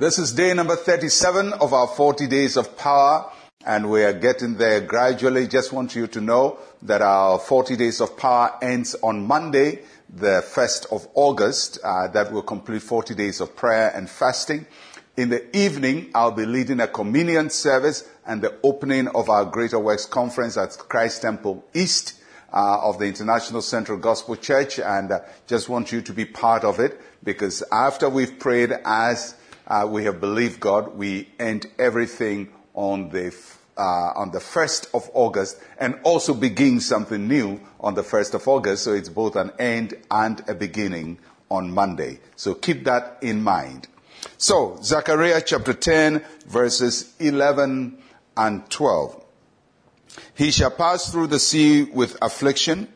This is day number 37 of our 40 days of power, and we are getting there gradually. Just want you to know that our 40 days of power ends on Monday, the 1st of August. Uh, that will complete 40 days of prayer and fasting. In the evening, I'll be leading a communion service and the opening of our Greater Works Conference at Christ Temple East. Uh, of the International Central Gospel Church and uh, just want you to be part of it because after we've prayed as uh, we have believed God, we end everything on the uh, on the first of August, and also begin something new on the first of August. So it's both an end and a beginning on Monday. So keep that in mind. So Zechariah chapter 10 verses 11 and 12. He shall pass through the sea with affliction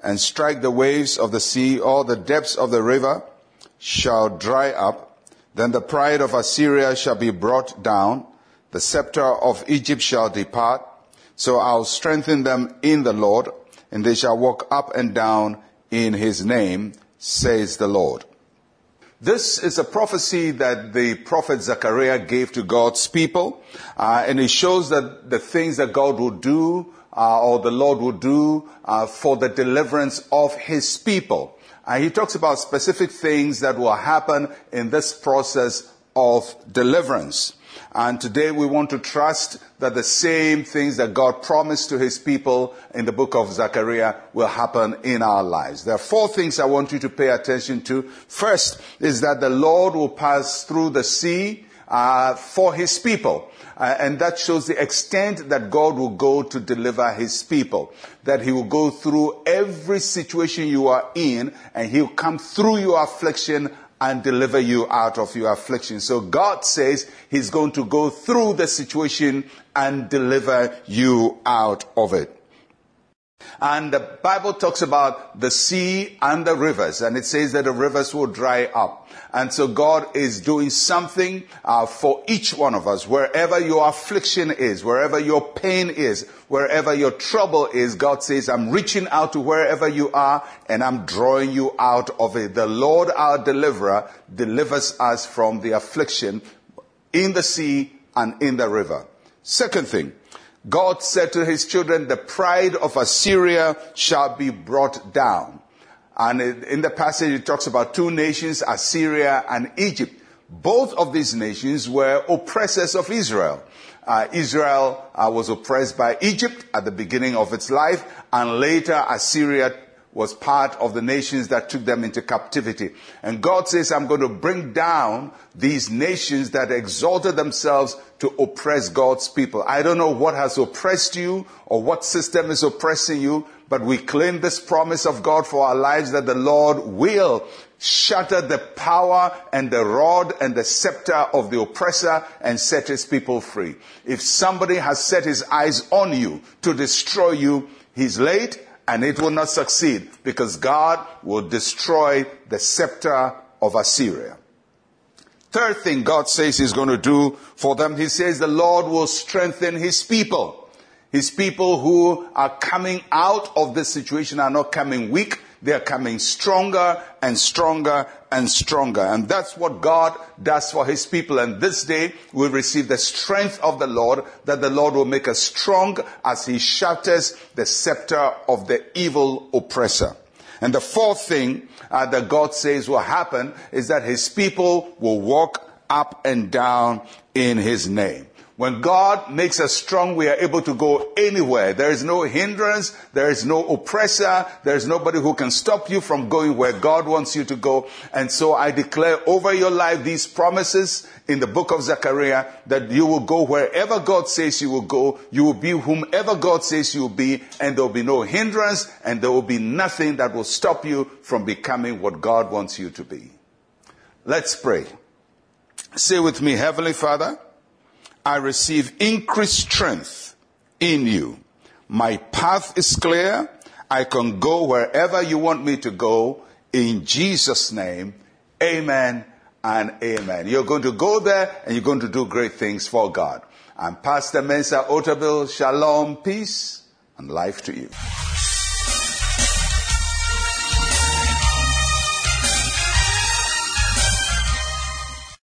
and strike the waves of the sea. All the depths of the river shall dry up. Then the pride of Assyria shall be brought down. The scepter of Egypt shall depart. So I'll strengthen them in the Lord and they shall walk up and down in his name, says the Lord. This is a prophecy that the prophet Zechariah gave to God's people, uh, and it shows that the things that God will do uh, or the Lord will do uh, for the deliverance of His people. He talks about specific things that will happen in this process of deliverance. And today we want to trust that the same things that God promised to his people in the book of Zechariah will happen in our lives. There are four things I want you to pay attention to. First is that the Lord will pass through the sea uh, for his people. Uh, and that shows the extent that God will go to deliver his people. That he will go through every situation you are in and he'll come through your affliction and deliver you out of your affliction. So God says He's going to go through the situation and deliver you out of it. And the Bible talks about the sea and the rivers, and it says that the rivers will dry up. And so God is doing something uh, for each one of us. Wherever your affliction is, wherever your pain is, wherever your trouble is, God says, I'm reaching out to wherever you are and I'm drawing you out of it. The Lord, our deliverer, delivers us from the affliction in the sea and in the river. Second thing, God said to his children, the pride of Assyria shall be brought down. And in the passage, it talks about two nations, Assyria and Egypt. Both of these nations were oppressors of Israel. Uh, Israel uh, was oppressed by Egypt at the beginning of its life, and later Assyria was part of the nations that took them into captivity. And God says, I'm going to bring down these nations that exalted themselves to oppress God's people. I don't know what has oppressed you or what system is oppressing you, but we claim this promise of God for our lives that the Lord will shatter the power and the rod and the scepter of the oppressor and set his people free. If somebody has set his eyes on you to destroy you, he's late and it will not succeed because God will destroy the scepter of Assyria. Third thing God says He's going to do for them, He says the Lord will strengthen His people. His people who are coming out of this situation are not coming weak, they are coming stronger and stronger and stronger. And that's what God does for his people. And this day we receive the strength of the Lord that the Lord will make us strong as he shatters the scepter of the evil oppressor. And the fourth thing uh, that God says will happen is that his people will walk up and down in his name. When God makes us strong, we are able to go anywhere. There is no hindrance. There is no oppressor. There is nobody who can stop you from going where God wants you to go. And so I declare over your life these promises in the book of Zechariah that you will go wherever God says you will go. You will be whomever God says you will be and there will be no hindrance and there will be nothing that will stop you from becoming what God wants you to be. Let's pray. Say with me, Heavenly Father, I receive increased strength in you. My path is clear. I can go wherever you want me to go. In Jesus' name, amen and amen. You're going to go there and you're going to do great things for God. I'm Pastor Mensa Otabil. Shalom, peace, and life to you.